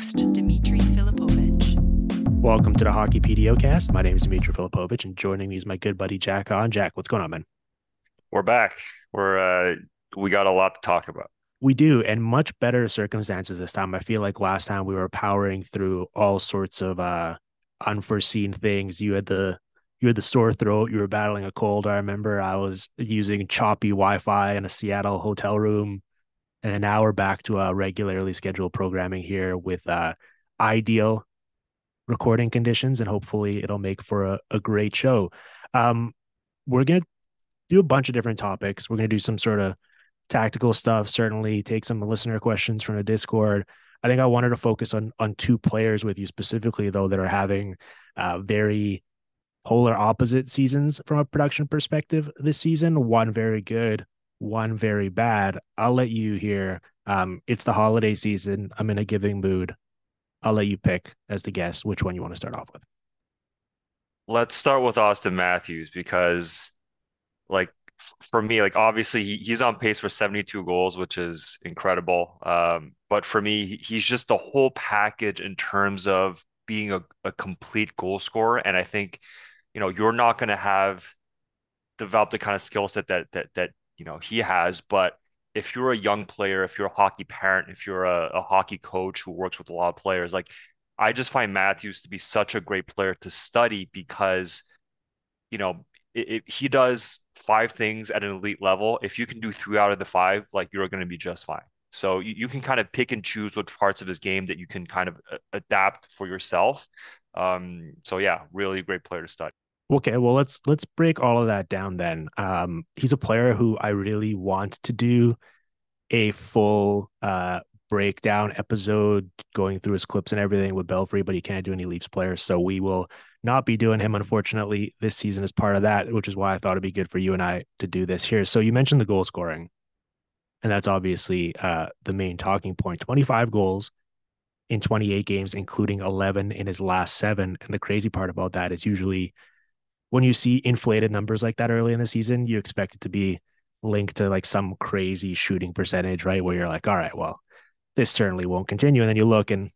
your host, Dimitri Filipovic. Welcome to the Hockey PDO My name is Dimitri Filipovic, and joining me is my good buddy Jack Han. Jack, what's going on, man? We're back. We're uh we got a lot to talk about. We do, and much better circumstances this time. I feel like last time we were powering through all sorts of uh unforeseen things. You had the you had the sore throat, you were battling a cold. I remember I was using choppy Wi-Fi in a Seattle hotel room. And now we're back to a regularly scheduled programming here with uh ideal recording conditions and hopefully it'll make for a, a great show. Um we're gonna do a bunch of different topics. We're gonna do some sort of tactical stuff, certainly take some listener questions from the Discord. I think I wanted to focus on on two players with you specifically, though, that are having uh, very polar opposite seasons from a production perspective this season. One very good, one very bad. I'll let you hear. Um, it's the holiday season. I'm in a giving mood. I'll let you pick as the guest which one you want to start off with. Let's start with Auston Matthews because, like, for me, like obviously he, he's on pace for 72 goals, which is incredible. Um, but for me, he's just the whole package in terms of being a, a complete goal scorer. And I think, you know, you're not going to have developed the kind of skill set that that that you know he has. But if you're a young player, if you're a hockey parent, if you're a, a hockey coach who works with a lot of players, like I just find Matthews to be such a great player to study because, you know, it, it, he does five things at an elite level. If you can do three out of the five, like you're going to be just fine. So you, you can kind of pick and choose which parts of his game that you can kind of uh, adapt for yourself. Um, so yeah, really great player to study. Okay, well let's let's break all of that down then. Um, he's a player who I really want to do a full uh breakdown episode going through his clips and everything with Belfry, but he can't do any Leafs players. So we will not be doing him, unfortunately, this season as part of that, which is why I thought it'd be good for you and I to do this here. So you mentioned the goal scoring, and that's obviously uh, the main talking point 25 goals in 28 games, including 11 in his last seven. And the crazy part about that is usually when you see inflated numbers like that early in the season, you expect it to be linked to like some crazy shooting percentage, right? Where you're like, all right, well, this certainly won't continue. And then you look and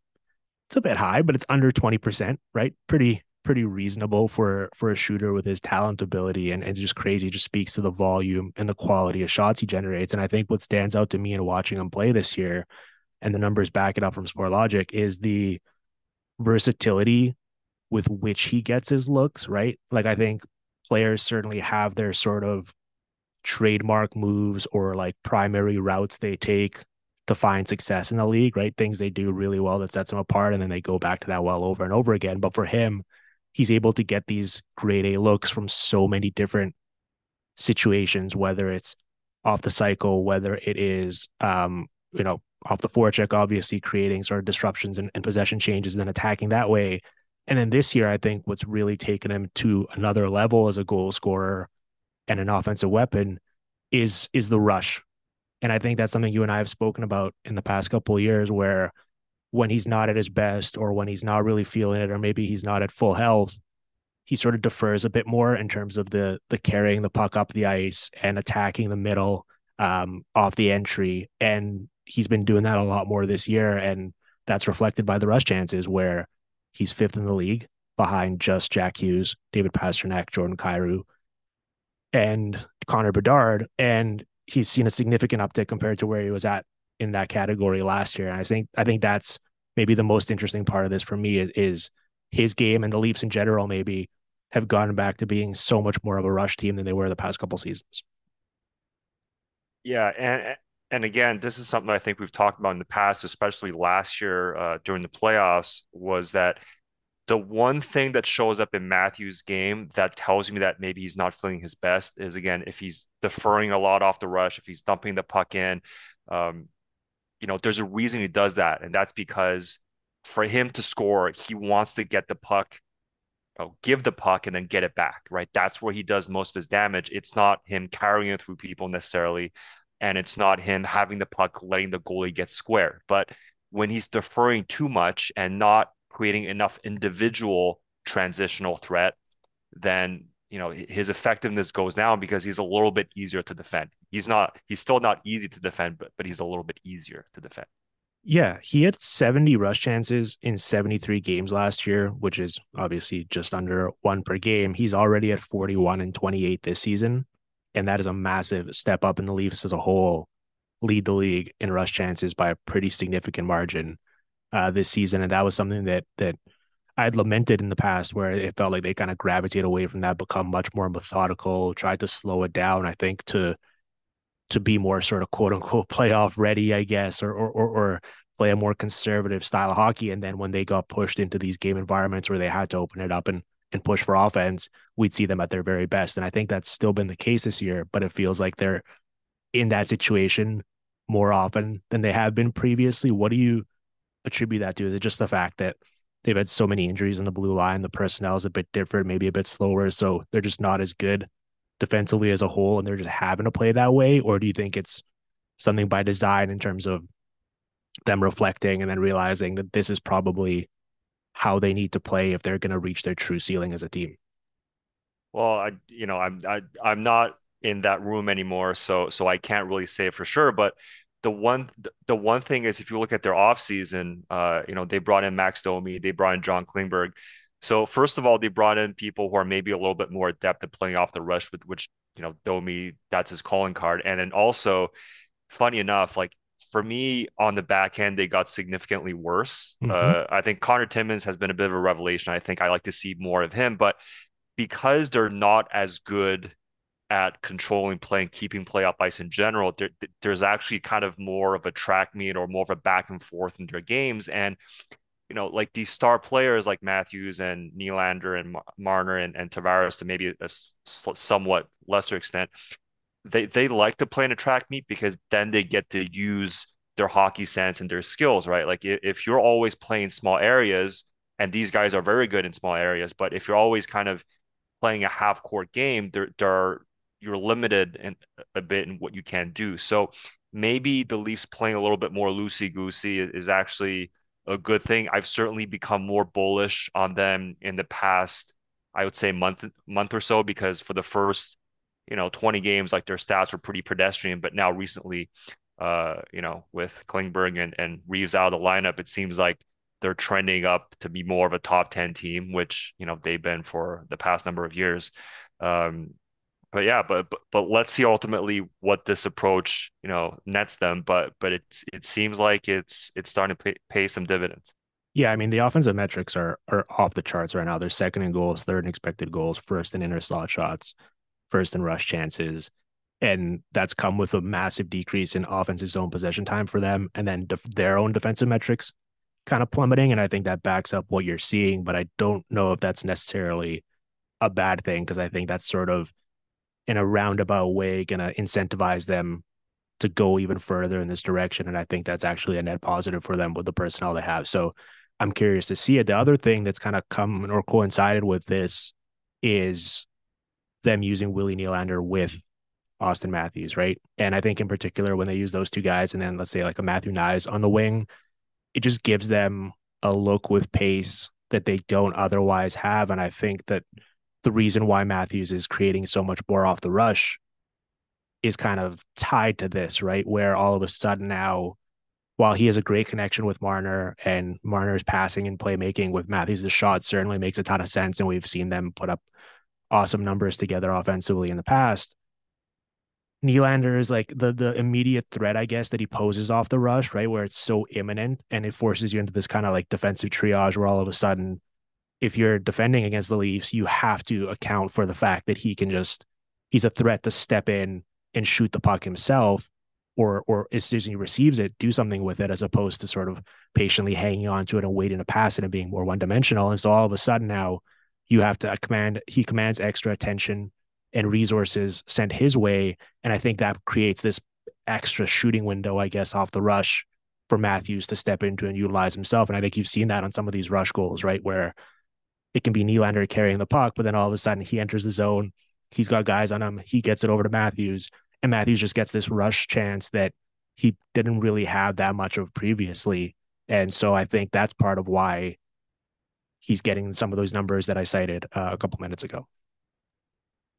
it's a bit high, but it's under 20%, right? Pretty pretty reasonable for for a shooter with his talent ability and, and just crazy just speaks to the volume and the quality of shots he generates and i think what stands out to me in watching him play this year and the numbers back it up from Sportlogiq is the versatility with which he gets his looks right? Like i think players certainly have their sort of trademark moves or like primary routes they take to find success in the league right? Things they do really well that sets them apart and then they go back to that well over and over again. But for him he's able to get these grade A looks from so many different situations, whether it's off the cycle, whether it is, um, you know, off the forecheck, obviously creating sort of disruptions and, and possession changes and then attacking that way. And then this year, I think what's really taken him to another level as a goal scorer and an offensive weapon is is the rush. And I think that's something you and I have spoken about in the past couple years where when he's not at his best or when he's not really feeling it or maybe he's not at full health he sort of defers a bit more in terms of the the carrying the puck up the ice and attacking the middle um, off the entry and he's been doing that a lot more this year and that's reflected by the rush chances where he's fifth in the league behind just Jack Hughes, David Pastrnak, Jordan Kyrou, and Connor Bedard. And he's seen a significant uptick compared to where he was at in that category last year. And I think I think that's maybe the most interesting part of this for me is, is his game and the Leafs in general maybe have gone back to being so much more of a rush team than they were the past couple seasons. Yeah, and and again, this is something I think we've talked about in the past, especially last year uh, during the playoffs, was that the one thing that shows up in Matthews' game that tells me that maybe he's not feeling his best is again if he's deferring a lot off the rush, if he's dumping the puck in, um, you know, there's a reason he does that, and that's because for him to score, he wants to get the puck, give the puck, and then get it back. Right, that's where he does most of his damage. It's not him carrying it through people necessarily, and it's not him having the puck, letting the goalie get square. But when he's deferring too much and not creating enough individual transitional threat, then you know his effectiveness goes down because he's a little bit easier to defend. He's not he's still not easy to defend, but but he's a little bit easier to defend. Yeah, he had 70 rush chances in 73 games last year, which is obviously just under one per game. He's already at 41 and 28 this season. And that is a massive step up in the Leafs as a whole, lead the league in rush chances by a pretty significant margin uh, this season. And that was something that that I had lamented in the past where it felt like they kind of gravitate away from that, become much more methodical, tried to slow it down, I think, to to be more sort of quote unquote playoff ready, I guess, or or or, play a more conservative style of hockey. And then when they got pushed into these game environments where they had to open it up and and push for offense, we'd see them at their very best. And I think that's still been the case this year, but it feels like they're in that situation more often than they have been previously. What do you attribute that to? Is it just the fact that they've had so many injuries on the blue line, the personnel is a bit different, maybe a bit slower, so they're just not as good defensively as a whole and they're just having to play that way? Or do you think it's something by design in terms of them reflecting and then realizing that this is probably how they need to play if they're going to reach their true ceiling as a team? Well, I you know, I'm I I'm not in that room anymore, so so I can't really say for sure, but the one the one thing is if you look at their offseason, uh, you know, they brought in Max Domi, they brought in John Klingberg. So first of all, they brought in people who are maybe a little bit more adept at playing off the rush, with which you know Domi that's his calling card, and then also, funny enough, like for me on the back end, they got significantly worse. Mm-hmm. Uh, I think Connor Timmins has been a bit of a revelation. I think I like to see more of him, but because they're not as good at controlling play and keeping play up ice in general, there, there's actually kind of more of a track meet or more of a back and forth in their games. And you know, like these star players like Matthews and Nylander and Marner and, and Tavares to maybe a somewhat lesser extent, they they like to play in a track meet because then they get to use their hockey sense and their skills, right? Like if you're always playing small areas, and these guys are very good in small areas, but if you're always kind of playing a half court game, there there are, you're limited in a bit in what you can do. So maybe the Leafs playing a little bit more loosey goosey is actually a good thing. I've certainly become more bullish on them in the past, I would say month month or so because for the first, you know, 20 games, like their stats were pretty pedestrian. But now recently, uh, you know, with Klingberg and, and Reaves out of the lineup, it seems like they're trending up to be more of a top 10 team, which, you know, they've been for the past number of years. Um, but yeah, but, but but let's see ultimately what this approach you know nets them. But but it's it seems like it's it's starting to pay, pay some dividends. Yeah, I mean the offensive metrics are are off the charts right now. They're second in goals, third in expected goals, first in inner slot shots, first in rush chances, and that's come with a massive decrease in offensive zone possession time for them, and then def- their own defensive metrics kind of plummeting. And I think that backs up what you're seeing, but I don't know if that's necessarily a bad thing because I think that's sort of in a roundabout way going to incentivize them to go even further in this direction. And I think that's actually a net positive for them with the personnel they have. So I'm curious to see it. The other thing that's kind of come or coincided with this is them using Willie Nylander with Auston Matthews, right? And I think in particular when they use those two guys and then let's say like a Matthew Knies on the wing, it just gives them a look with pace that they don't otherwise have. And I think that the reason why Matthews is creating so much more off the rush is kind of tied to this, right? Where all of a sudden now, while he has a great connection with Marner and Marner's passing and playmaking with Matthews, the shot certainly makes a ton of sense. And we've seen them put up awesome numbers together offensively in the past. Nylander is like the the immediate threat, I guess, that he poses off the rush, right? Where it's so imminent and it forces you into this kind of like defensive triage where all of a sudden if you're defending against the Leafs, you have to account for the fact that he can just he's a threat to step in and shoot the puck himself, or or as soon as he receives it, do something with it, as opposed to sort of patiently hanging on to it and waiting to pass it and being more one dimensional. And so all of a sudden now you have to command he commands extra attention and resources sent his way. And I think that creates this extra shooting window, I guess, off the rush for Matthews to step into and utilize himself. And I think you've seen that on some of these rush goals, right? Where it can be Nylander carrying the puck, but then all of a sudden he enters the zone. He's got guys on him. He gets it over to Matthews, and Matthews just gets this rush chance that he didn't really have that much of previously. And so I think that's part of why he's getting some of those numbers that I cited uh, a couple minutes ago.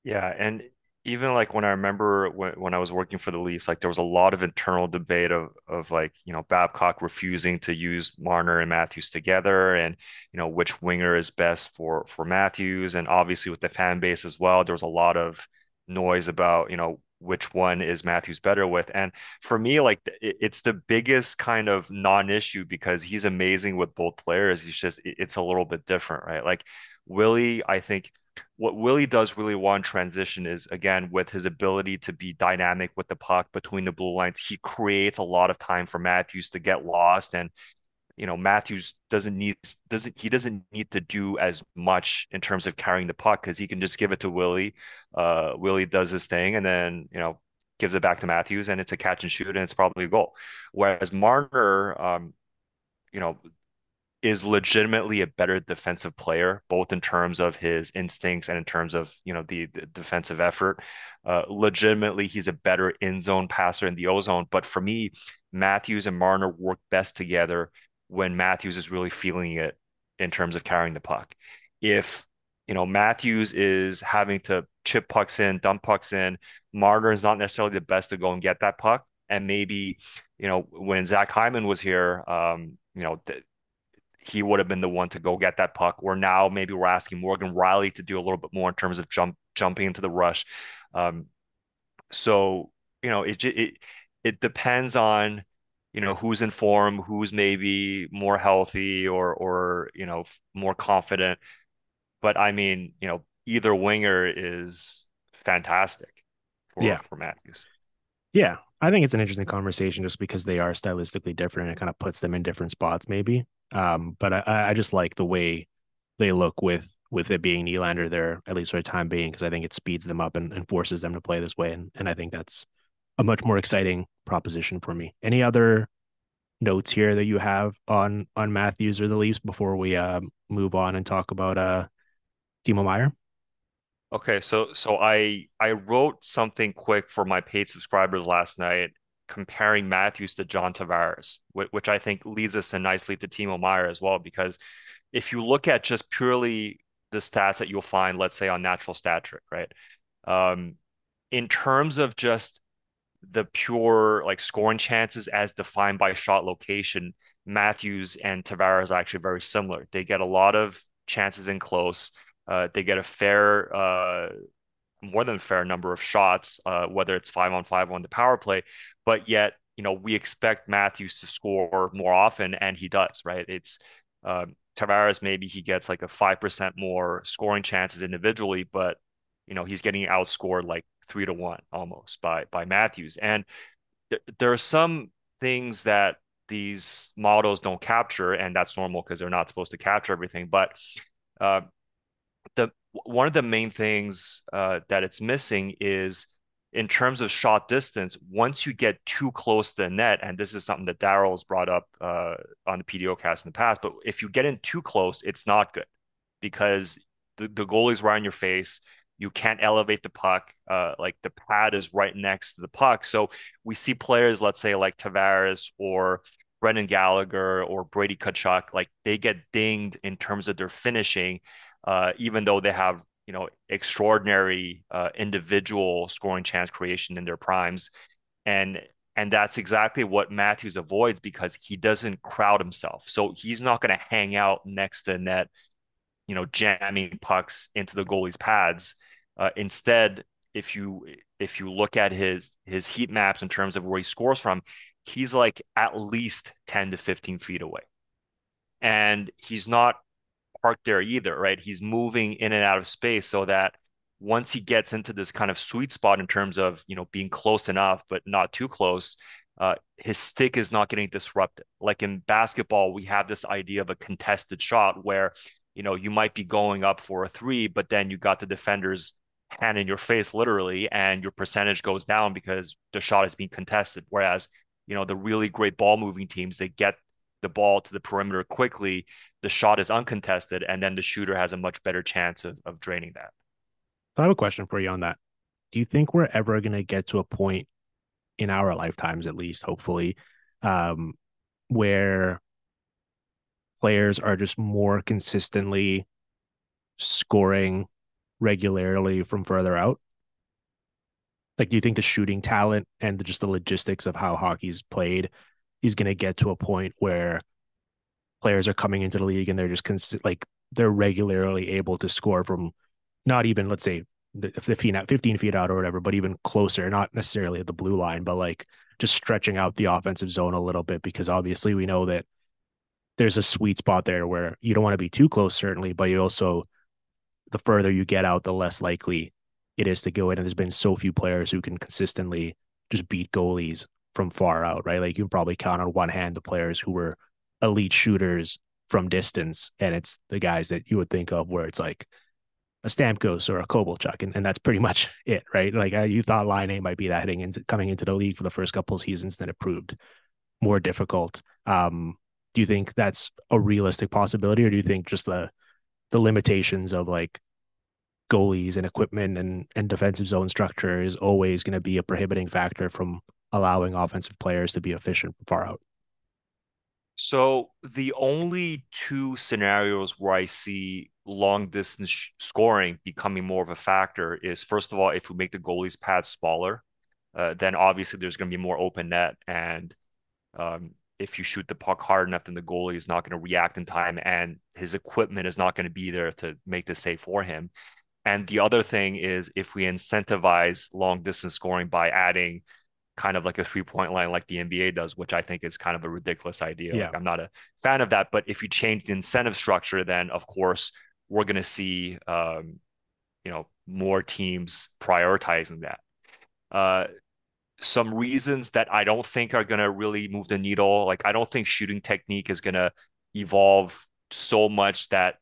Yeah, and even like when I remember when, when I was working for the Leafs, like there was a lot of internal debate of of like, you know, Babcock refusing to use Marner and Matthews together and, you know, which winger is best for for Matthews. And obviously with the fan base as well, there was a lot of noise about, you know, which one is Matthews better with. And for me, like it's the biggest kind of non-issue because he's amazing with both players. He's just it's a little bit different, right? Like Willie, I think what Willie does really well in transition is again with his ability to be dynamic with the puck between the blue lines. He creates a lot of time for Matthews to get lost, and you know Matthews doesn't need doesn't he doesn't need to do as much in terms of carrying the puck because he can just give it to Willie. Uh, Willie does his thing, and then you know gives it back to Matthews, and it's a catch and shoot, and it's probably a goal. Whereas Marner, um, you know, is legitimately a better defensive player, both in terms of his instincts and in terms of you know the, the defensive effort. Uh, legitimately, he's a better in zone passer in the ozone. But for me, Matthews and Marner work best together when Matthews is really feeling it in terms of carrying the puck. If you know Matthews is having to chip pucks in, dump pucks in, Marner is not necessarily the best to go and get that puck. And maybe you know when Zach Hyman was here, um, you know. Th- he would have been the one to go get that puck. Or now maybe we're asking Morgan Rielly to do a little bit more in terms of jump jumping into the rush. Um, so you know it it it depends on you know who's in form, who's maybe more healthy or or you know more confident. But I mean, you know, either winger is fantastic for, yeah. for Matthews. Yeah, I think it's an interesting conversation just because they are stylistically different and it kind of puts them in different spots, maybe. Um, but I, I just like the way they look with with it being Nylander there, at least for a time being, because I think it speeds them up and, and forces them to play this way. And, and I think that's a much more exciting proposition for me. Any other notes here that you have on on Matthews or the Leafs before we uh, move on and talk about uh Timo Meier? Okay, so so I I wrote something quick for my paid subscribers last night comparing Matthews to John Tavares, which I think leads us in nicely to Timo Meier as well. Because if you look at just purely the stats that you'll find, let's say on natural stat trick, right? Um, in terms of just the pure like scoring chances as defined by shot location, Matthews and Tavares are actually very similar. They get a lot of chances in close. Uh, they get a fair, uh, more than fair number of shots, uh, whether it's five on five on the power play but yet you know we expect Matthews to score more often, and he does. Right? It's um, Tavares. Maybe he gets like a five percent more scoring chances individually, but you know he's getting outscored like three to one almost by by Matthews. And th- there are some things that these models don't capture, and that's normal because they're not supposed to capture everything. But uh, the one of the main things uh, that it's missing is in terms of shot distance, once you get too close to the net, and this is something that Darryl's brought up uh, on the PDO cast in the past, but if you get in too close, it's not good because the, the goalie's right in your face. You can't elevate the puck. Uh, like the pad is right next to the puck. So we see players, let's say like Tavares or Brendan Gallagher or Brady Tkachuk, like they get dinged in terms of their finishing, uh, even though they have you know extraordinary uh, individual scoring chance creation in their primes, and and that's exactly what Matthews avoids because he doesn't crowd himself. So he's not going to hang out next to net, you know, jamming pucks into the goalie's pads. Uh, instead, if you if you look at his his heat maps in terms of where he scores from, he's like at least 10 to 15 feet away. And he's not parked there either, right? He's moving in and out of space so that once he gets into this kind of sweet spot in terms of you know being close enough but not too close, uh, his stick is not getting disrupted. Like in basketball, we have this idea of a contested shot where you know you might be going up for a three, but then you got the defender's hand in your face literally, and your percentage goes down because the shot is being contested. Whereas you know the really great ball moving teams, they get the ball to the perimeter quickly the shot is uncontested, and then the shooter has a much better chance of, of draining that. I have a question for you on that. Do you think we're ever going to get to a point in our lifetimes, at least, hopefully, um, where players are just more consistently scoring regularly from further out? Like, do you think the shooting talent and the, just the logistics of how hockey's played is going to get to a point where players are coming into the league and they're just cons- like they're regularly able to score from not even let's say 15 15 feet out or whatever, but even closer, not necessarily at the blue line, but like just stretching out the offensive zone a little bit because obviously we know that there's a sweet spot there where you don't want to be too close, certainly, but you also the further you get out, the less likely it is to go in. And there's been so few players who can consistently just beat goalies from far out, right? Like you can probably count on one hand the players who were elite shooters from distance, and it's the guys that you would think of where it's like a Stamkos or a Kovalchuk, and, and that's pretty much it, right? Like uh, you thought Laine might be that heading into coming into the league for the first couple of seasons, then it proved more difficult. Um, do you think that's a realistic possibility, or do you think just the the limitations of like goalies and equipment and and defensive zone structure is always going to be a prohibiting factor from allowing offensive players to be efficient far out? So the only two scenarios where I see long distance scoring becoming more of a factor is first of all, if we make the goalie's pads smaller, uh, then obviously there's going to be more open net, and um, if you shoot the puck hard enough, then the goalie is not going to react in time, and his equipment is not going to be there to make the save for him. And the other thing is if we incentivize long distance scoring by adding kind of like a three point line like the NBA does, which I think is kind of a ridiculous idea. Yeah. Like I'm not a fan of that. But if you change the incentive structure, then of course we're going to see, um, you know, more teams prioritizing that. Uh, some reasons that I don't think are going to really move the needle. Like I don't think shooting technique is going to evolve so much that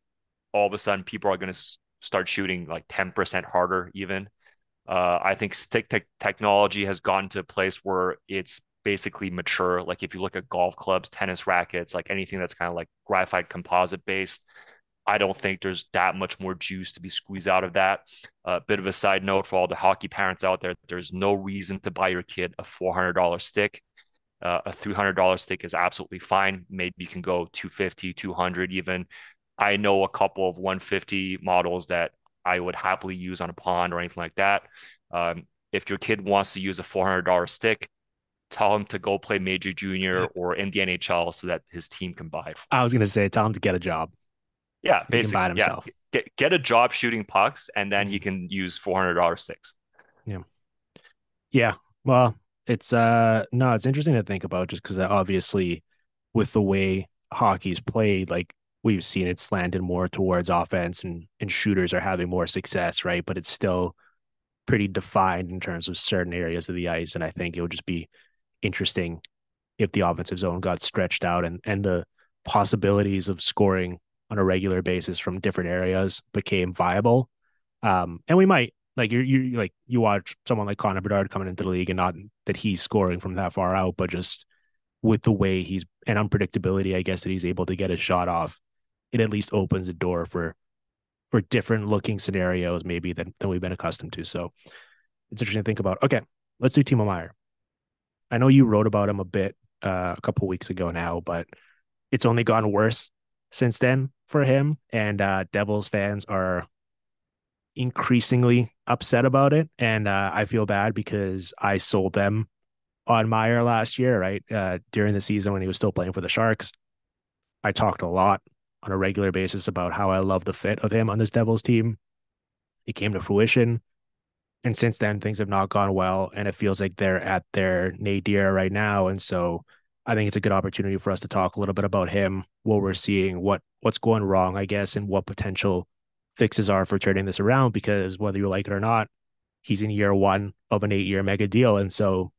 all of a sudden people are going to start shooting like 10% harder even. Uh, I think stick te- technology has gotten to a place where it's basically mature. Like if you look at golf clubs, tennis rackets, like anything that's kind of like graphite composite based, I don't think there's that much more juice to be squeezed out of that. A uh, bit of a side note for all the hockey parents out there: there's no reason to buy your kid a $400 stick. Uh, a $300 stick is absolutely fine. Maybe you can go 250, 200 even. I know a couple of 150 models that I would happily use on a pond or anything like that. Um, if your kid wants to use a $400 stick, tell him to go play major junior or in the NHL so that his team can buy it. I was going to say, tell him to get a job. Yeah, basically, yeah. Get, get a job shooting pucks and then he mm-hmm. can use $400 sticks. Yeah. Yeah. Well, it's, uh, no, it's interesting to think about just because obviously with the way hockey's played, like we've seen it slanted more towards offense and and shooters are having more success, right? But it's still pretty defined in terms of certain areas of the ice. And I think it would just be interesting if the offensive zone got stretched out and and the possibilities of scoring on a regular basis from different areas became viable. Um, and we might like you you like you watch someone like Connor Bedard coming into the league and not that he's scoring from that far out, but just with the way he's and unpredictability, I guess that he's able to get a shot off it at least opens a door for for different looking scenarios maybe than, than we've been accustomed to. So it's interesting to think about. Okay, let's do Timo Meier. I know you wrote about him a bit uh, a couple weeks ago now, but it's only gone worse since then for him. And uh, Devils fans are increasingly upset about it. And uh, I feel bad because I sold them on Meier last year, right? Uh, during the season when he was still playing for the Sharks. I talked a lot on a regular basis about how I love the fit of him on this Devils team. It came to fruition. And since then, things have not gone well. And it feels like they're at their nadir right now. And so I think it's a good opportunity for us to talk a little bit about him, what we're seeing, what what's going wrong, I guess, and what potential fixes are for turning this around. Because whether you like it or not, he's in year one of an eight year mega deal. And so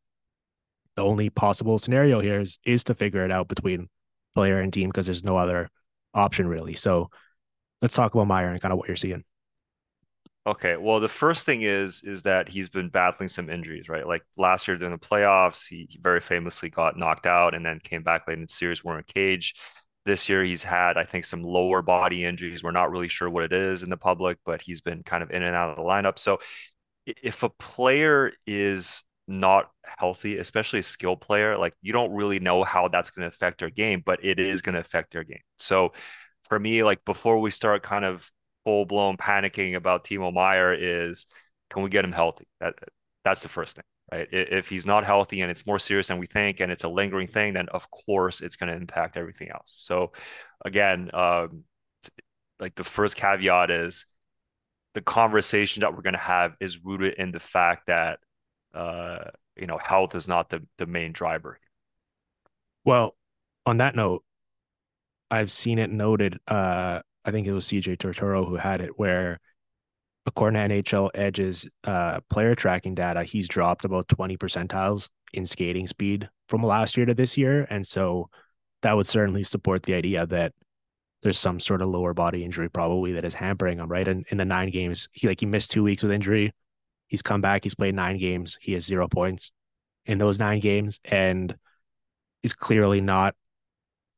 the only possible scenario here is, is to figure it out between player and team because there's no other option really. So let's talk about Meier and kind of what you're seeing. Okay, well, the first thing is is that he's been battling some injuries, right? Like last year during the playoffs, he very famously got knocked out and then came back late in the series, wearing a cage. This year, he's had, I think, some lower body injuries. We're not really sure what it is in the public, but he's been kind of in and out of the lineup. So, if a player is not healthy, especially a skill player, like you don't really know how that's going to affect their game, but it is going to affect their game. So for me, like before we start kind of full blown panicking about Timo Meier is can we get him healthy? That That's the first thing, right? If he's not healthy and it's more serious than we think and it's a lingering thing, then of course it's going to impact everything else. So again, um, like the first caveat is the conversation that we're going to have is rooted in the fact that uh, you know health is not the the main driver. Well, on that note, I've seen it noted. Uh, I think it was CJ Turtoro who had it, where according to NHL Edge's uh, player tracking data, he's dropped about 20 percentiles in skating speed from last year to this year. And so that would certainly support the idea that there's some sort of lower body injury probably that is hampering him, right? And in the nine games, he like he missed two weeks with injury. He's come back, he's played nine games, he has zero points in those nine games, and he's clearly not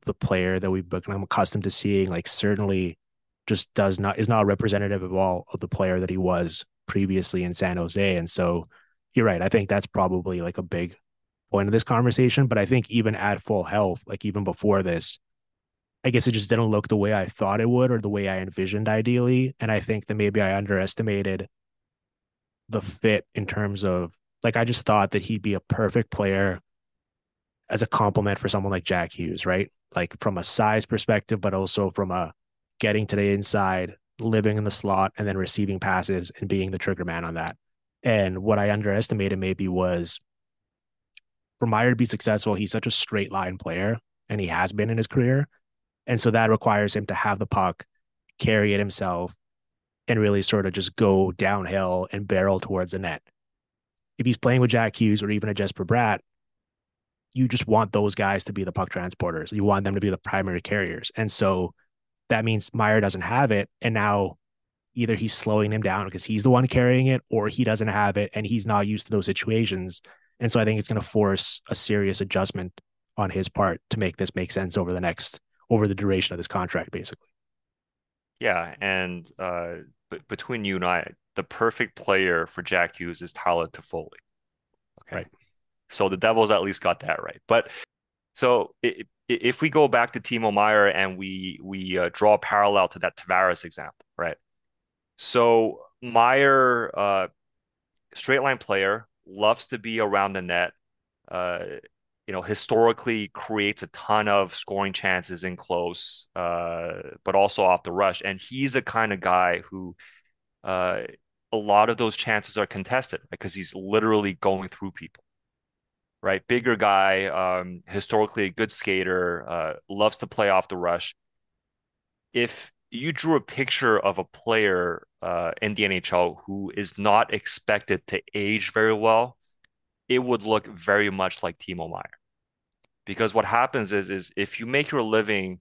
the player that we've become accustomed to seeing. Like certainly just does not is not representative of all of the player that he was previously in San Jose. And so you're right. I think that's probably like a big point of this conversation. But I think even at full health, like even before this, I guess it just didn't look the way I thought it would or the way I envisioned ideally. And I think that maybe I underestimated the fit in terms of like I just thought that he'd be a perfect player as a complement for someone like Jack Hughes, right? Like from a size perspective, but also from a getting to the inside, living in the slot, and then receiving passes and being the trigger man on that. And what I underestimated maybe was for Meier to be successful, he's such a straight line player, and he has been in his career. And so that requires him to have the puck, carry it himself, and really sort of just go downhill and barrel towards the net. If he's playing with Jack Hughes or even a Jesper Bratt, you just want those guys to be the puck transporters. You want them to be the primary carriers. And so that means Meier doesn't have it. And now either he's slowing him down because he's the one carrying it, or he doesn't have it and he's not used to those situations. And so I think it's going to force a serious adjustment on his part to make this make sense over the next over the duration of this contract, basically. Yeah, and uh, b- between you and I, the perfect player for Jack Hughes is Tyler Toffoli. Okay, right. So the Devils at least got that right. But so it, if we go back to Timo Meier and we we uh, draw a parallel to that Tavares example, right? So Meier, uh, straight line player, loves to be around the net. Uh, you know, historically creates a ton of scoring chances in close, uh, but also off the rush. And he's a kind of guy who, uh, a lot of those chances are contested because he's literally going through people right? Bigger guy, um, historically a good skater, uh, loves to play off the rush. If you drew a picture of a player uh, in the NHL who is not expected to age very well, it would look very much like Timo Meier. Because what happens is, is if you make your living,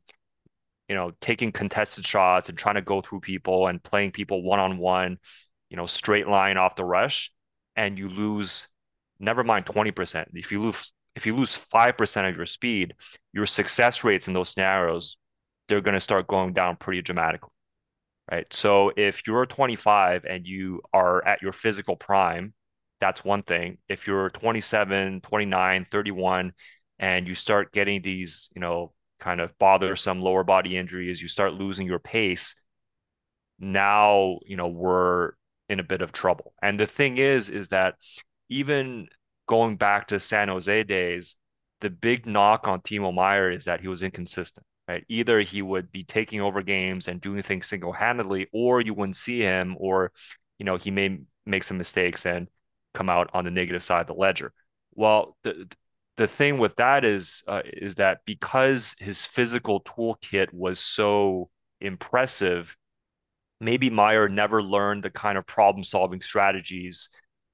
you know, taking contested shots and trying to go through people and playing people one on one, you know, straight line off the rush, and you lose never mind 20%. If you lose if you lose 5% of your speed, your success rates in those scenarios, they're going to start going down pretty dramatically. Right? So if you're 25 and you are at your physical prime, that's one thing. If you're 27, 29, 31 and you start getting these, you know, kind of bothersome lower body injuries, you start losing your pace, now, you know, we're in a bit of trouble. And the thing is is that even going back to San Jose days, the big knock on Timo Meier is that he was inconsistent. Right? Either he would be taking over games and doing things single-handedly, or you wouldn't see him, or you know he may make some mistakes and come out on the negative side of the ledger. Well, the the thing with that is uh, is that because his physical toolkit was so impressive, maybe Meier never learned the kind of problem-solving strategies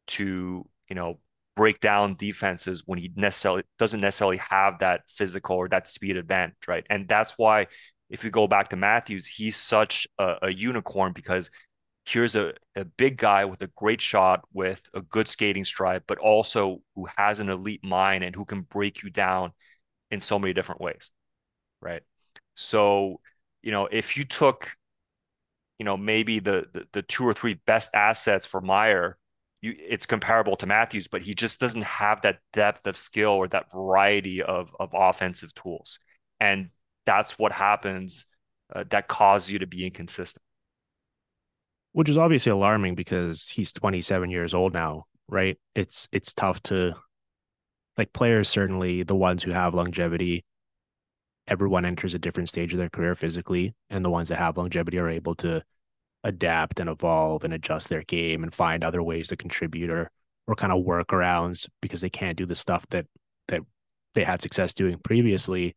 to you know break down defenses when he necessarily doesn't necessarily have that physical or that speed advantage, right? And that's why if you go back to Matthews, he's such a, a unicorn because here's a, a big guy with a great shot with a good skating stride, but also who has an elite mind and who can break you down in so many different ways. Right. So, you know, if you took, you know, maybe the the, the two or three best assets for Meier you it's comparable to Matthews, but he just doesn't have that depth of skill or that variety of of offensive tools, and that's what happens uh, that causes you to be inconsistent. Which is obviously alarming because he's 27 years old now, right? It's it's tough to like players certainly the ones who have longevity everyone enters a different stage of their career physically and the ones that have longevity are able to adapt and evolve and adjust their game and find other ways to contribute or or kind of workarounds because they can't do the stuff that that they had success doing previously.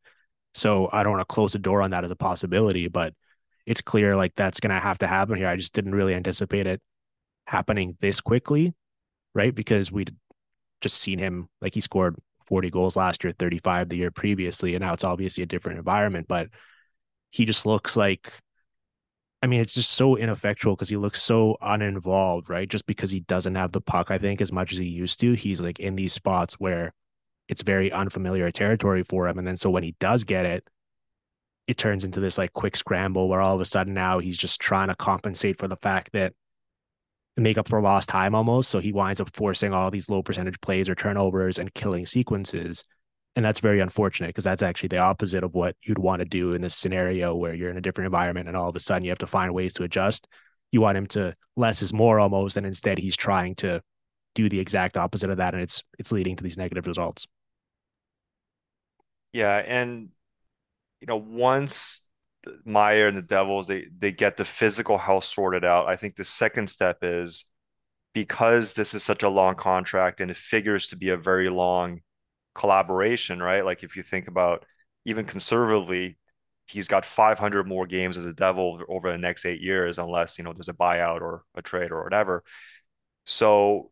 So I don't want to close the door on that as a possibility, but it's clear like that's going to have to happen here. I just didn't really anticipate it happening this quickly, right? Because we'd just seen him like he scored 40 goals last year, 35 the year previously, and now it's obviously a different environment, but he just looks like I mean, it's just so ineffectual because he looks so uninvolved, right? Just because he doesn't have the puck, I think, as much as he used to. He's like in these spots where it's very unfamiliar territory for him. And then so when he does get it, it turns into this like quick scramble where all of a sudden now he's just trying to compensate for the fact that make up for lost time almost. So he winds up forcing all these low percentage plays or turnovers and killing sequences. And that's very unfortunate because that's actually the opposite of what you'd want to do in this scenario where you're in a different environment and all of a sudden you have to find ways to adjust. You want him to less is more almost, and instead he's trying to do the exact opposite of that, and it's it's leading to these negative results. Yeah, and you know, once Meier and the Devils they they get the physical health sorted out, I think the second step is because this is such a long contract and it figures to be a very long collaboration, right? Like if you think about even conservatively, he's got 500 more games as a Devil over the next eight years, unless you know there's a buyout or a trade or whatever. So,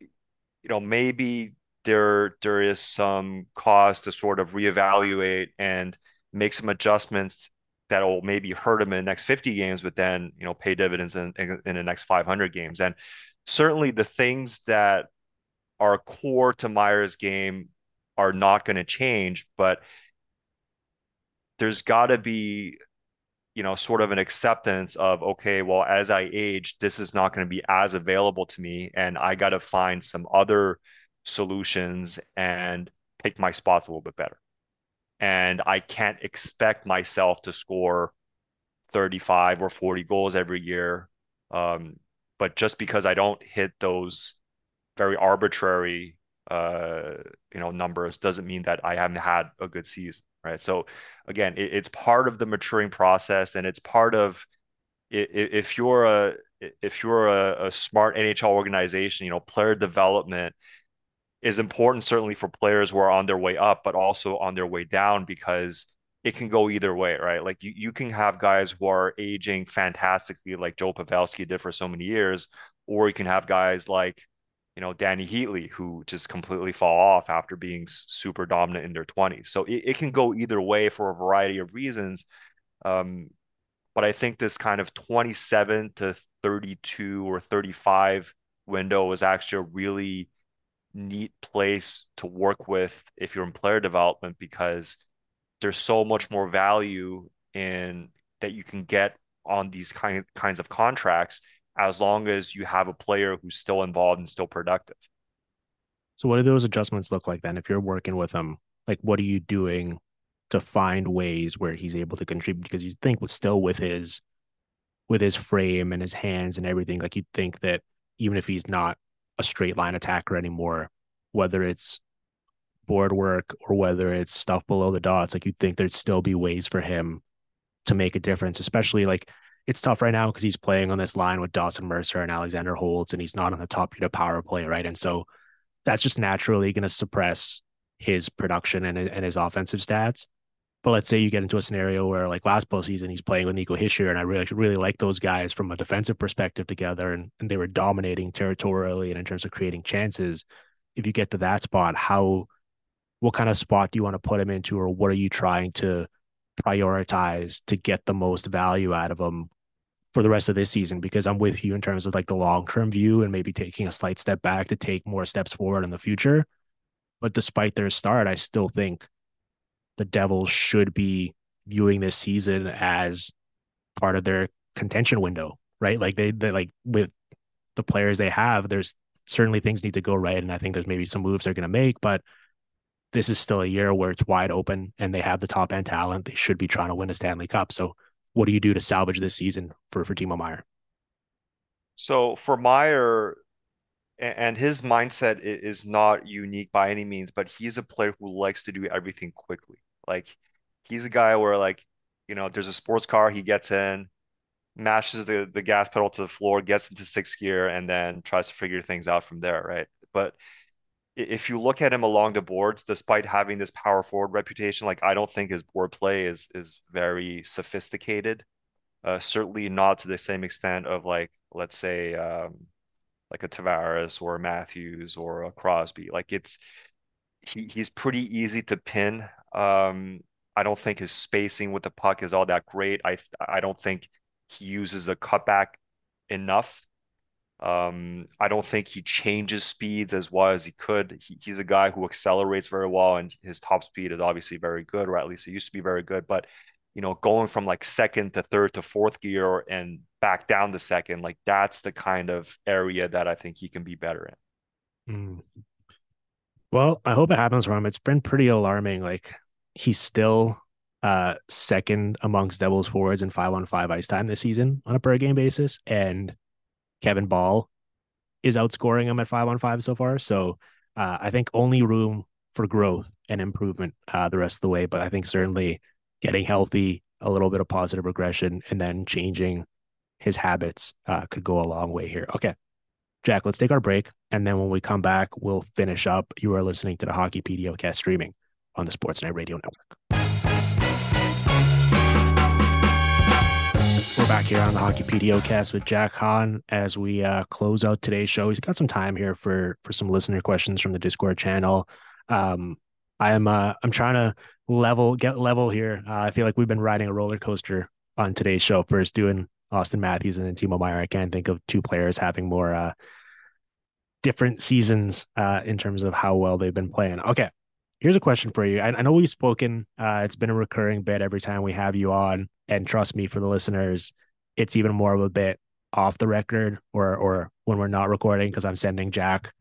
you know, maybe there there is some cause to sort of reevaluate and make some adjustments that will maybe hurt him in the next 50 games, but then you know pay dividends in, in, in the next 500 games. And certainly the things that are core to Meier's game are not going to change, but there's got to be you know sort of an acceptance of okay well as i age this is not going to be as available to me and i got to find some other solutions and pick my spots a little bit better. And i can't expect myself to score 35 or 40 goals every year um, but just because i don't hit those very arbitrary uh, you know numbers doesn't mean that I haven't had a good season, right? So again, it, it's part of the maturing process, and it's part of if you're a if you're a, a smart NHL organization, you know, player development is important certainly for players who are on their way up, but also on their way down because it can go either way, right? Like you, you can have guys who are aging fantastically, like Joe Pavelski did for so many years, or you can have guys like you know, Dany Heatley, who just completely fall off after being super dominant in their 20s. So it, it can go either way for a variety of reasons. Um, but I think this kind of 27 to 32 or 35 window is actually a really neat place to work with if you're in player development because there's so much more value in that you can get on these kind kinds of contracts as long as you have a player who's still involved and still productive. So, what do those adjustments look like then? If you're working with him, like what are you doing to find ways where he's able to contribute? Because you think with still with his with his frame and his hands and everything, like you'd think that even if he's not a straight line attacker anymore, whether it's board work or whether it's stuff below the dots, like you'd think there'd still be ways for him to make a difference, especially like it's tough right now because he's playing on this line with Dawson Mercer and Alexander Holtz, and he's not on the top unit power play, right? And so that's just naturally going to suppress his production and, and his offensive stats. But let's say you get into a scenario where, like last postseason, he's playing with Nico Hischier, and I really, really like those guys from a defensive perspective together, and, and they were dominating territorially and in terms of creating chances. If you get to that spot, how, what kind of spot do you want to put him into, or what are you trying to prioritize to get the most value out of him for the rest of this season because I'm with you in terms of like the long term view and maybe taking a slight step back to take more steps forward in the future. But despite their start, I still think the Devils should be viewing this season as part of their contention window, right? Like they, they like with the players they have, there's certainly things need to go right. And I think there's maybe some moves they're going to make, but this is still a year where it's wide open and they have the top end talent. They should be trying to win a Stanley Cup. So what do you do to salvage this season for for Timo Meier? So for Meier, and his mindset is not unique by any means, but he's a player who likes to do everything quickly. Like he's a guy where like, you know, there's a sports car, he gets in, mashes the, the gas pedal to the floor, gets into sixth gear, and then tries to figure things out from there, right? But if you look at him along the boards, despite having this power forward reputation, like I don't think his board play is is very sophisticated. Uh, certainly not to the same extent of like, let's say, um, like a Tavares or a Matthews or a Crosby. Like it's he he's pretty easy to pin. Um, I don't think his spacing with the puck is all that great. I I don't think he uses the cutback enough. Um, I don't think he changes speeds as well as he could. He, he's a guy who accelerates very well, and his top speed is obviously very good, or at least it used to be very good. But you know, going from like second to third to fourth gear and back down to second, like that's the kind of area that I think he can be better in. Mm. Well, I hope it happens for him. It's been pretty alarming. Like he's still uh second amongst Devils forwards in five on five ice time this season on a per game basis. And Kevin Bahl is outscoring him at five on five so far. So uh, I think only room for growth and improvement uh, the rest of the way. But I think certainly getting healthy, a little bit of positive regression, and then changing his habits uh, could go a long way here. Okay. Jack, let's take our break. And then when we come back, we'll finish up. You are listening to the Hockey PDO streaming on the Sportsnet Radio Network. We're back here on the Hockey PDO with Jack Han as we uh, close out today's show. He's got some time here for for some listener questions from the Discord channel. Um, I'm uh, I'm trying to level get level here. Uh, I feel like we've been riding a roller coaster on today's show. First doing Auston Matthews and then Timo Meier. I can't think of two players having more uh, different seasons uh, in terms of how well they've been playing. Okay, here's a question for you. I, I know we've spoken. Uh, it's been a recurring bit every time we have you on, and trust me, for the listeners, it's even more of a bit off the record or or when we're not recording because I'm sending Jack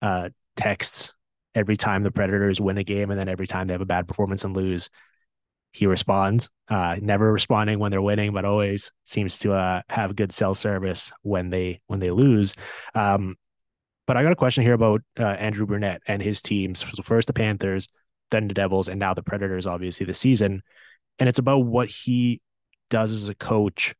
uh, texts every time the Predators win a game, and then every time they have a bad performance and lose, he responds. Uh, never responding when they're winning, but always seems to uh, have good cell service when they when they lose. Um, but I got a question here about uh, Andrew Brunette and his teams. So first the Panthers, then the Devils, and now the Predators. Obviously, this season, and it's about what he does as a coach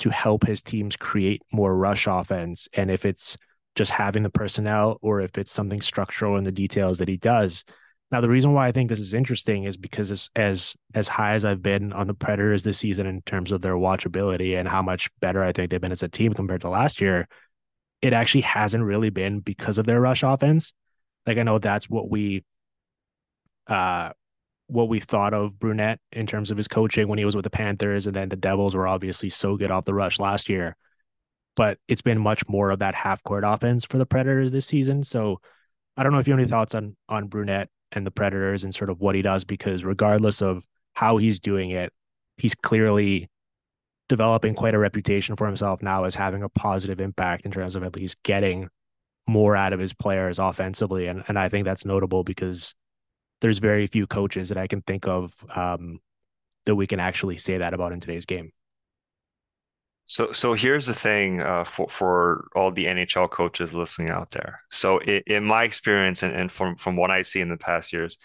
to help his teams create more rush offense, and if it's just having the personnel or if it's something structural in the details that he does. Now, the reason why I think this is interesting is because as as as high as I've been on the Predators this season in terms of their watchability and how much better I think they've been as a team compared to last year, it actually hasn't really been because of their rush offense. Like I know that's what we uh what we thought of Brunette in terms of his coaching when he was with the Panthers and then the Devils were obviously so good off the rush last year but it's been much more of that half court offense for the Predators this season. So I don't know if you have any thoughts on on Brunette and the Predators and sort of what he does, because regardless of how he's doing it, he's clearly developing quite a reputation for himself now as having a positive impact in terms of at least getting more out of his players offensively. And and I think that's notable because there's very few coaches that I can think of um, that we can actually say that about in today's game. So, so here's the thing uh, for for all the NHL coaches listening out there. So, in, in my experience, and, and from from what I see in the past years,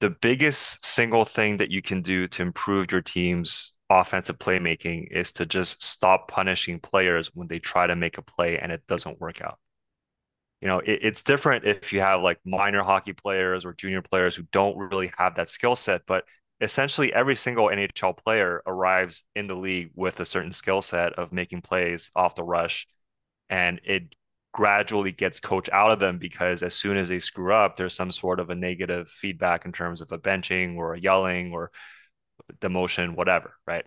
the biggest single thing that you can do to improve your team's offensive playmaking is to just stop punishing players when they try to make a play and it doesn't work out. You know, it, it's different if you have like minor hockey players or junior players who don't really have that skill set, but essentially every single NHL player arrives in the league with a certain skill set of making plays off the rush, and it gradually gets coached out of them because as soon as they screw up, there's some sort of a negative feedback in terms of a benching or a yelling or demotion, whatever, right?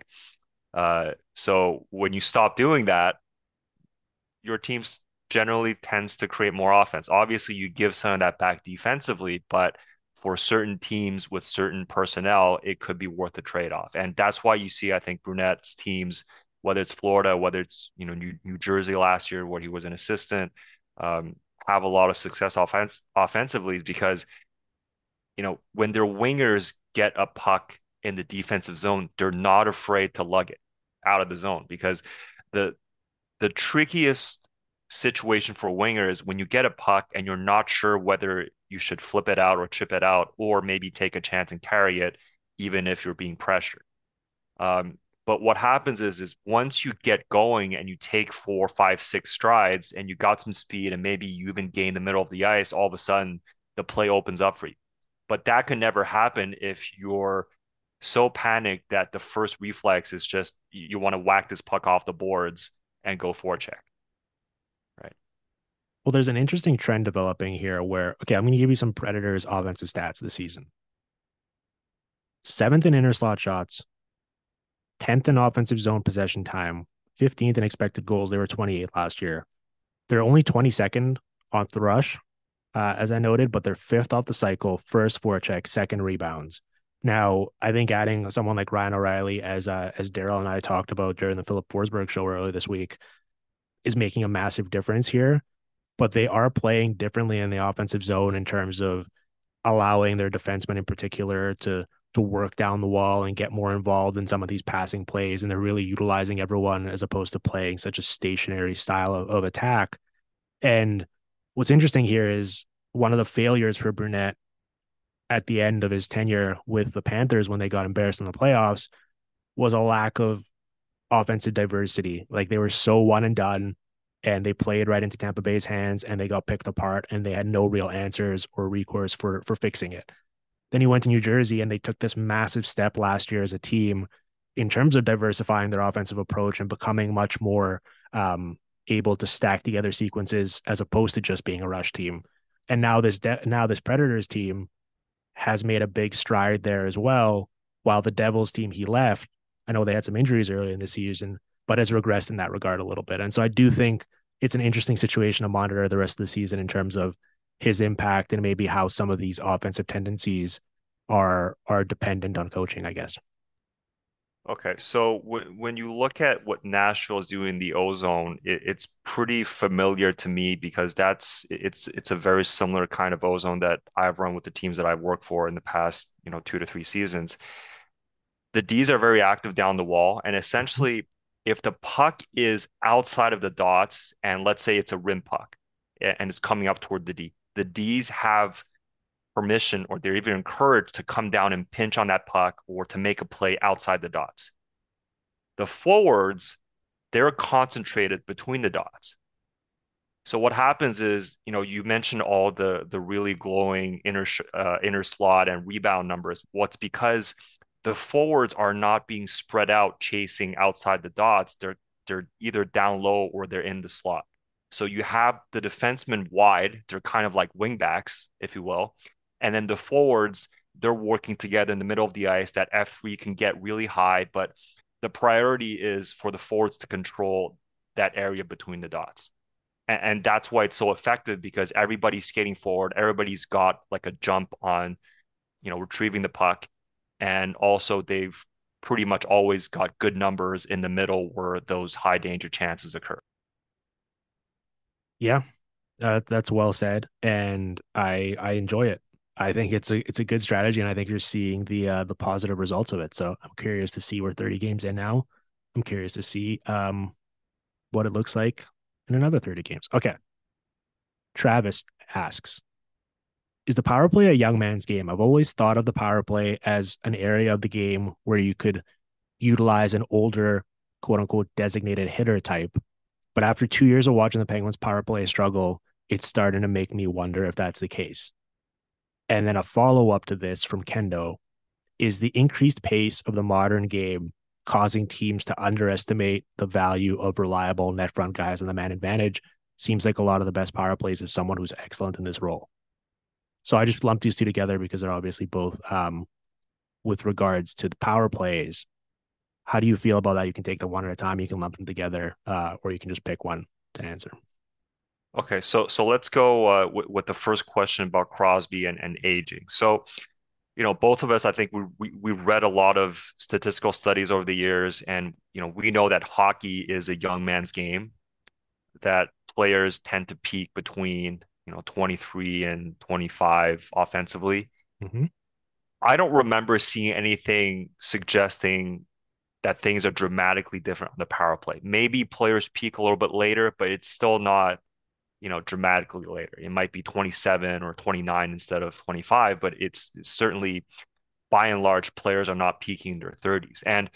Uh, so when you stop doing that, your team generally tends to create more offense. Obviously, you give some of that back defensively, but for certain teams with certain personnel, it could be worth a trade off. And that's why you see, I think, Brunette's teams, whether it's Florida, whether it's you know New, New Jersey last year where he was an assistant, um, have a lot of success offense offensively because you know when their wingers get a puck in the defensive zone, they're not afraid to lug it out of the zone because the the trickiest situation for wingers when you get a puck and you're not sure whether you should flip it out or chip it out, or maybe take a chance and carry it, even if you're being pressured. Um, but what happens is, is once you get going and you take four, five, six strides and you got some speed and maybe you even gain the middle of the ice, all of a sudden the play opens up for you. But that can never happen if you're so panicked that the first reflex is just you want to whack this puck off the boards and go forecheck. Right. Well, there's an interesting trend developing here where, okay, I'm going to give you some Predators offensive stats this season. Seventh in inner slot shots, 10th in offensive zone possession time, 15th in expected goals. They were 28 last year. They're only 22nd on thrush, uh, as I noted, but they're fifth off the cycle, first forecheck, second rebounds. Now, I think adding someone like Ryan O'Reilly, as uh, as Darryl and I talked about during the Filip Forsberg show earlier this week, is making a massive difference here. But they are playing differently in the offensive zone in terms of allowing their defensemen in particular to to work down the wall and get more involved in some of these passing plays. And they're really utilizing everyone as opposed to playing such a stationary style of, of attack. And what's interesting here is one of the failures for Brunette at the end of his tenure with the Panthers when they got embarrassed in the playoffs was a lack of offensive diversity. Like they were so one and done and they played right into Tampa Bay's hands and they got picked apart and they had no real answers or recourse for for fixing it. Then he went to New Jersey and they took this massive step last year as a team in terms of diversifying their offensive approach and becoming much more um, able to stack together sequences as opposed to just being a rush team. And now this de- now this Predators team has made a big stride there as well. While the Devils team he left, I know they had some injuries early in the season, but has regressed in that regard a little bit. And so I do think it's an interesting situation to monitor the rest of the season in terms of his impact and maybe how some of these offensive tendencies are are dependent on coaching, I guess. Okay, so w- when you look at what Nashville is doing in the ozone, it, it's pretty familiar to me because that's it's it's a very similar kind of ozone that I've run with the teams that I've worked for in the past, you know, two to three seasons. The D's are very active down the wall, and mm-hmm. essentially, if the puck is outside of the dots, and let's say it's a rim puck, and it's coming up toward the D, the D's have permission or they're even encouraged to come down and pinch on that puck or to make a play outside the dots. The forwards, they're concentrated between the dots. So what happens is, you know, you mentioned all the the really glowing inner uh, inner slot and rebound numbers. What's because the forwards are not being spread out chasing outside the dots. They're they're either down low or they're in the slot. So you have the defensemen wide. They're kind of like wingbacks, if you will, and then the forwards, they're working together in the middle of the ice. That F3 can get really high, but the priority is for the forwards to control that area between the dots. And, and that's why it's so effective because everybody's skating forward, everybody's got like a jump on, you know, retrieving the puck. And also they've pretty much always got good numbers in the middle where those high danger chances occur. Yeah, uh, that's well said, and I I enjoy it. I think it's a it's a good strategy, and I think you're seeing the uh, the positive results of it. So I'm curious to see where 30 games in now. I'm curious to see um, what it looks like in another 30 games. Okay. Travis asks, is the power play a young man's game? I've always thought of the power play as an area of the game where you could utilize an older, quote unquote, designated hitter type. But after two years of watching the Penguins power play struggle, it's starting to make me wonder if that's the case. And then a follow up to this from Kendo is the increased pace of the modern game causing teams to underestimate the value of reliable net front guys on the man advantage. Seems like a lot of the best power plays of someone who's excellent in this role. So I just lumped these two together because they're obviously both um, with regards to the power plays. How do you feel about that? You can take them one at a time. You can lump them together, uh, or you can just pick one to answer. Okay, so so let's go uh, with, with the first question about Crosby and, and aging. So, you know, both of us, I think we, we we've read a lot of statistical studies over the years, and you know, we know that hockey is a young man's game. That players tend to peak between you know 23 and 25 offensively. Mm-hmm. I don't remember seeing anything suggesting that things are dramatically different on the power play. Maybe players peak a little bit later, but it's still not, you know, dramatically later. It might be 27 or 29 instead of 25, but it's certainly by and large players are not peaking in their 30s. And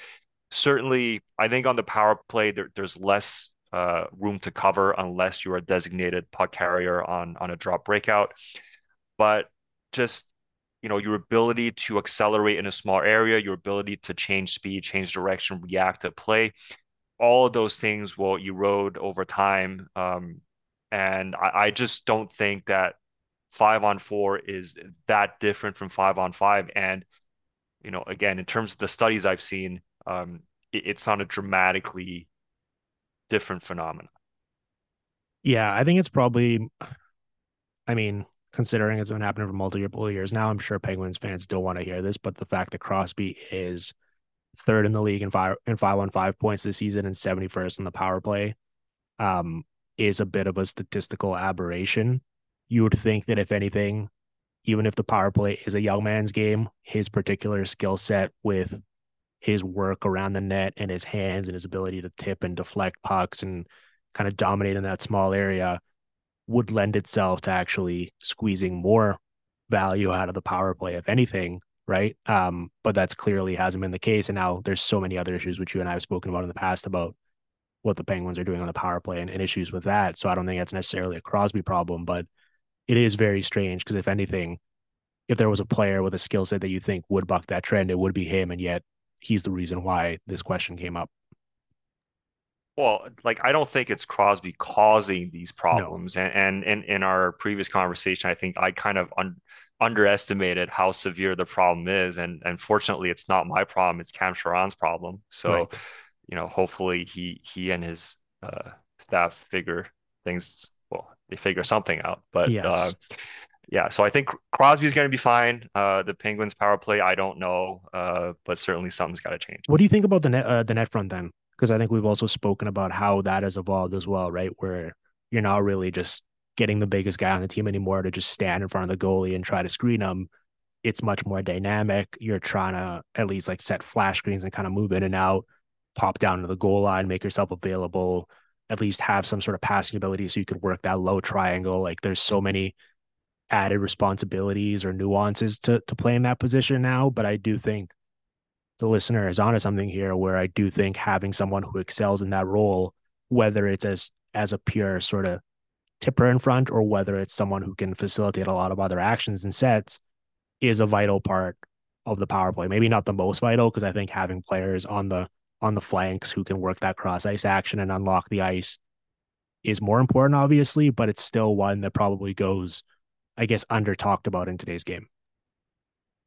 certainly, I think on the power play there, there's less uh, room to cover unless you're a designated puck carrier on on a drop breakout. But just you know your ability to accelerate in a small area, your ability to change speed, change direction, react to play, all of those things will erode over time. Um, and I, I just don't think that five on four is that different from five on five. And you know, again, in terms of the studies I've seen, um, it, it's not a dramatically different phenomenon. Yeah, I think it's probably, I mean, considering it's been happening for multiple years now, I'm sure Penguins fans don't want to hear this, but the fact that Crosby is third in the league in five in five on five points this season and 71st in the power play um, is a bit of a statistical aberration. You would think that if anything, even if the power play is a young man's game, his particular skill set with his work around the net and his hands and his ability to tip and deflect pucks and kind of dominate in that small area would lend itself to actually squeezing more value out of the power play, if anything, right? Um, but that's clearly hasn't been the case. And now there's so many other issues which you and I have spoken about in the past about what the Penguins are doing on the power play and, and issues with that. So I don't think that's necessarily a Crosby problem, but it is very strange because if anything, if there was a player with a skill set that you think would buck that trend, it would be him. And yet he's the reason why this question came up. Well, like I don't think it's Crosby causing these problems. No. And, and in our previous conversation, I think I kind of un- underestimated how severe the problem is. And and fortunately, it's not my problem; it's Cam Charron's problem. So, right. You know, hopefully he he and his uh, staff figure things. Well, they figure something out. But yes. uh, yeah, so I think Crosby's going to be fine. Uh, the Penguins power play, I don't know, uh, but certainly something's got to change. What do you think about the net, uh, the net front then? Because I think we've also spoken about how that has evolved as well, right? Where you're not really just getting the biggest guy on the team anymore to just stand in front of the goalie and try to screen him. It's much more dynamic. You're trying to at least like set flash screens and kind of move in and out, pop down to the goal line, make yourself available, at least have some sort of passing ability so you could work that low triangle. Like there's so many added responsibilities or nuances to to play in that position now. But I do think the listener is onto something here where I do think having someone who excels in that role, whether it's as as a pure sort of tipper in front or whether it's someone who can facilitate a lot of other actions and sets, is a vital part of the power play. Maybe not the most vital because I think having players on the on the flanks who can work that cross ice action and unlock the ice is more important, obviously, but it's still one that probably goes I guess, under talked about in today's game?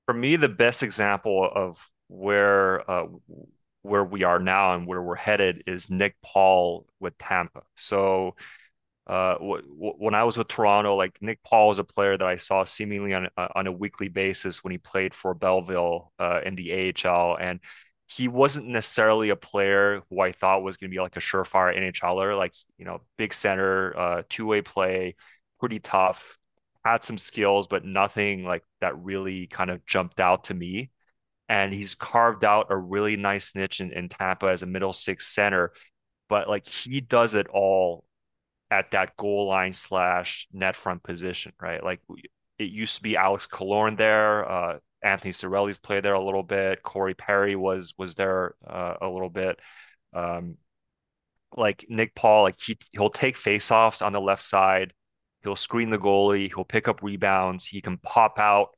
For me, the best example of where uh, where we are now and where we're headed is Nick Paul with Tampa. So uh, w- w- when I was with Toronto, like Nick Paul was a player that I saw seemingly on uh, on a weekly basis when he played for Belleville uh, in the AHL, and he wasn't necessarily a player who I thought was going to be like a surefire NHLer, like you know, big center, uh, two way play, pretty tough had some skills, but nothing like that really kind of jumped out to me. And he's carved out a really nice niche in, in Tampa as a middle six center, but like he does it all at that goal line slash net front position, right? Like it used to be Alex Killorn there. Uh, Anthony Cirelli's played there a little bit. Corey Perry was was there uh, a little bit. Um, like Nick Paul, like he he'll take faceoffs on the left side. He'll screen the goalie. He'll pick up rebounds. He can pop out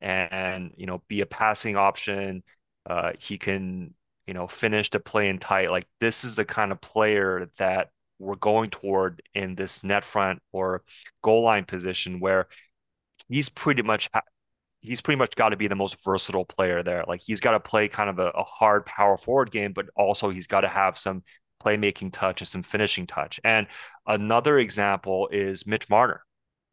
and you know be a passing option. Uh, he can you know finish the play in tight. Like this is the kind of player that we're going toward in this net front or goal line position where he's pretty much he's pretty much got to be the most versatile player there. Like he's got to play kind of a, a, hard power forward game, but also he's got to have some playmaking touch and some finishing touch. And another example is Mitch Marner.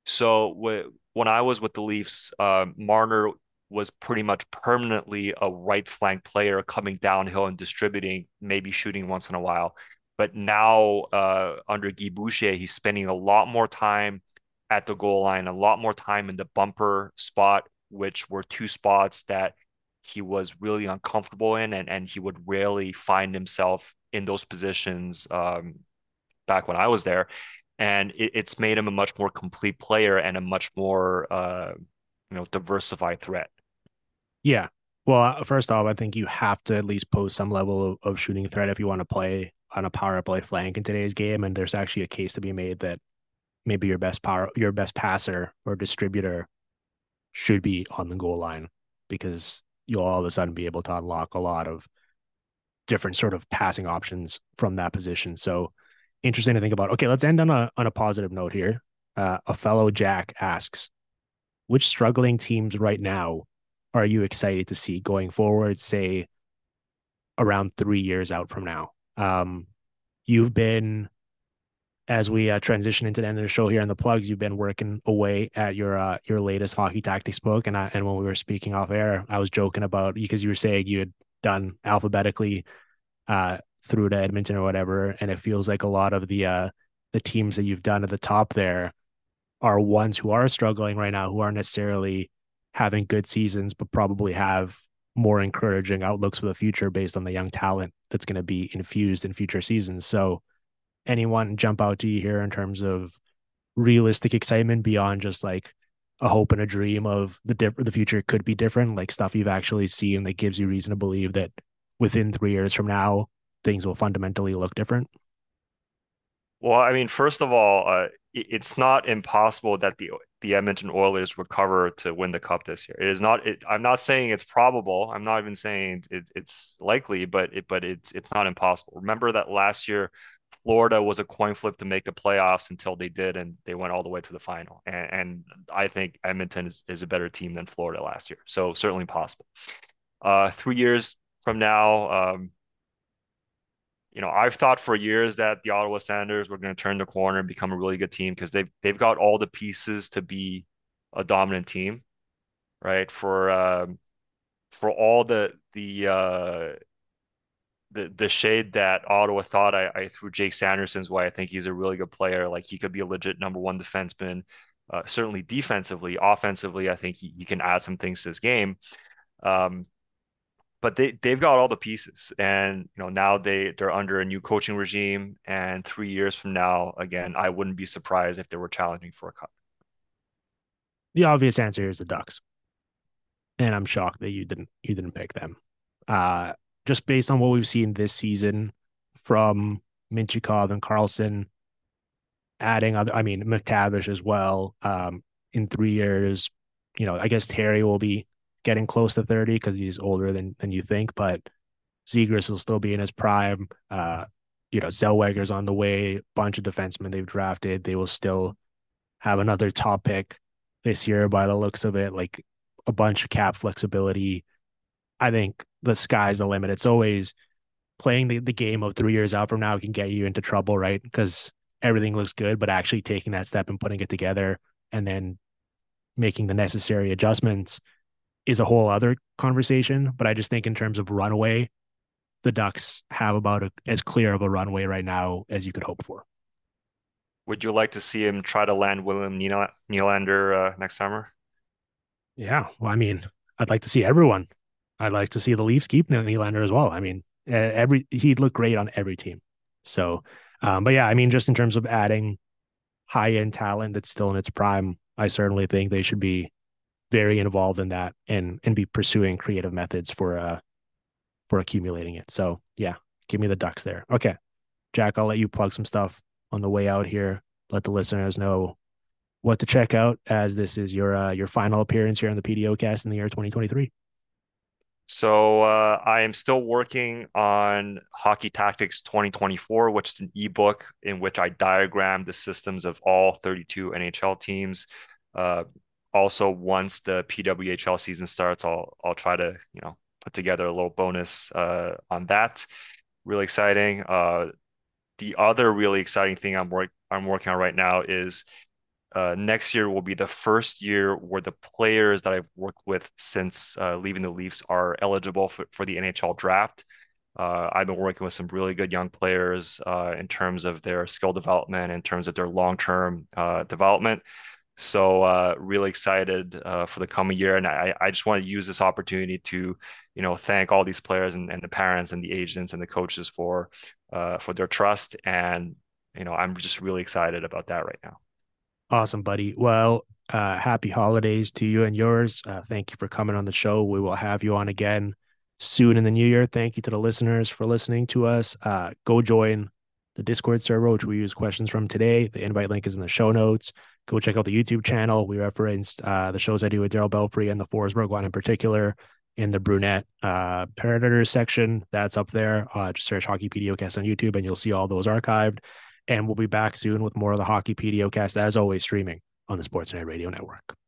So w- when I was with the Leafs, uh, Marner was pretty much permanently a right flank player coming downhill and distributing, maybe shooting once in a while. But now uh, under Guy Boucher, he's spending a lot more time at the goal line, a lot more time in the bumper spot, which were two spots that he was really uncomfortable in, and and he would rarely find himself in those positions um, back when I was there, and it, it's made him a much more complete player and a much more uh, you know diversified threat. Yeah. Well, uh, first off, I think you have to at least pose some level of, of shooting threat if you want to play on a power play flank in today's game. And there's actually a case to be made that maybe your best power, your best passer or distributor should be on the goal line because you'll all of a sudden be able to unlock a lot of different sort of passing options from that position. So interesting to think about. Okay, let's end on a on a positive note here. Uh, a fellow Jack asks, which struggling teams right now are you excited to see going forward? Say around three years out from now. Um, you've been as we uh, transition into the end of the show here on the plugs, you've been working away at your uh, your latest hockey tactics book, and I, and when we were speaking off air, I was joking about because you were saying you had done alphabetically uh, through to Edmonton or whatever, and it feels like a lot of the uh, the teams that you've done at the top there are ones who are struggling right now, who aren't necessarily having good seasons, but probably have more encouraging outlooks for the future based on the young talent that's going to be infused in future seasons. So anyone jump out to you here in terms of realistic excitement beyond just like a hope and a dream of the diff- the future could be different, like stuff you've actually seen that gives you reason to believe that within three years from now things will fundamentally look different? Well, I mean, first of all, uh, it's not impossible that the the Edmonton Oilers recover to win the cup this year. It is not. It, I'm not saying it's probable. I'm not even saying it, it's likely, but it, but it's it's not impossible. Remember that last year Florida was a coin flip to make the playoffs until they did, and they went all the way to the final. And, and I think Edmonton is, is a better team than Florida last year. So certainly possible. Uh, three years from now, um, you know, I've thought for years that the Ottawa Senators were going to turn the corner and become a really good team because they've they've got all the pieces to be a dominant team, right? For um, for all the the uh, the the shade that Ottawa thought I, I threw Jake Sanderson's way. I think he's a really good player. Like he could be a legit number one defenseman. Uh, certainly defensively, offensively, I think he, he can add some things to his game. Um, but they they've got all the pieces, and you know now they they're under a new coaching regime, and three years from now, again, I wouldn't be surprised if they were challenging for a cup. The obvious answer is the Ducks, and I'm shocked that you didn't you didn't pick them. Uh, just based on what we've seen this season from Mintyukov and Carlsson, adding other, I mean, McTavish as well. Um, in three years, you know, I guess Terry will be getting close to 30 because he's older than than you think, but Zegras will still be in his prime. Uh, you know, Zellweger's on the way, bunch of defensemen they've drafted. They will still have another top pick this year by the looks of it, like a bunch of cap flexibility. I think the sky's the limit. It's always playing the, the game of three years out from now can get you into trouble, right? Because everything looks good, but actually taking that step and putting it together and then making the necessary adjustments is a whole other conversation. But I just think in terms of runaway, the Ducks have about a, as clear of a runway right now as you could hope for. Would you like to see him try to land William Nylander uh, next summer? Yeah, well, I mean, I'd like to see everyone. I'd like to see the Leafs keep Nylander as well. I mean, every he'd look great on every team. So, um, but yeah, I mean, just in terms of adding high end talent that's still in its prime, I certainly think they should be very involved in that and and be pursuing creative methods for uh for accumulating it. So yeah, give me the ducks there. Okay. Jack, I'll let you plug some stuff on the way out here. Let the listeners know what to check out as this is your uh, your final appearance here on the PDO cast in the year 2023. So uh, I am still working on Hockey Tactics 2024, which is an ebook in which I diagram the systems of all 32 NHL teams. Uh, also, once the PWHL season starts, I'll I'll try to you know put together a little bonus uh, on that. Really exciting. Uh, the other really exciting thing I'm work I'm working on right now is uh, next year will be the first year where the players that I've worked with since uh, leaving the Leafs are eligible for, for the NHL draft. Uh, I've been working with some really good young players uh, in terms of their skill development, in terms of their long term uh, development. So uh, really excited for the coming year, and I, I just want to use this opportunity to, you know, thank all these players and, and the parents and the agents and the coaches for for their trust, and you know, I'm just really excited about that right now. Awesome, buddy. Well, uh, happy holidays to you and yours. Uh, thank you for coming on the show. We will have you on again soon in the new year. Thank you to the listeners for listening to us. Uh, go join the Discord server, which we use questions from today. The invite link is in the show notes. Go check out the YouTube channel. We referenced uh, the shows I do with Darryl Belfry and the Forsberg one in particular in the Brunette uh, Predators section. That's up there. Uh, just search Hockey PDOcast on YouTube and you'll see all those archived. And we'll be back soon with more of the Hockey PDOcast, as always, streaming on the Sportsnet Radio Network.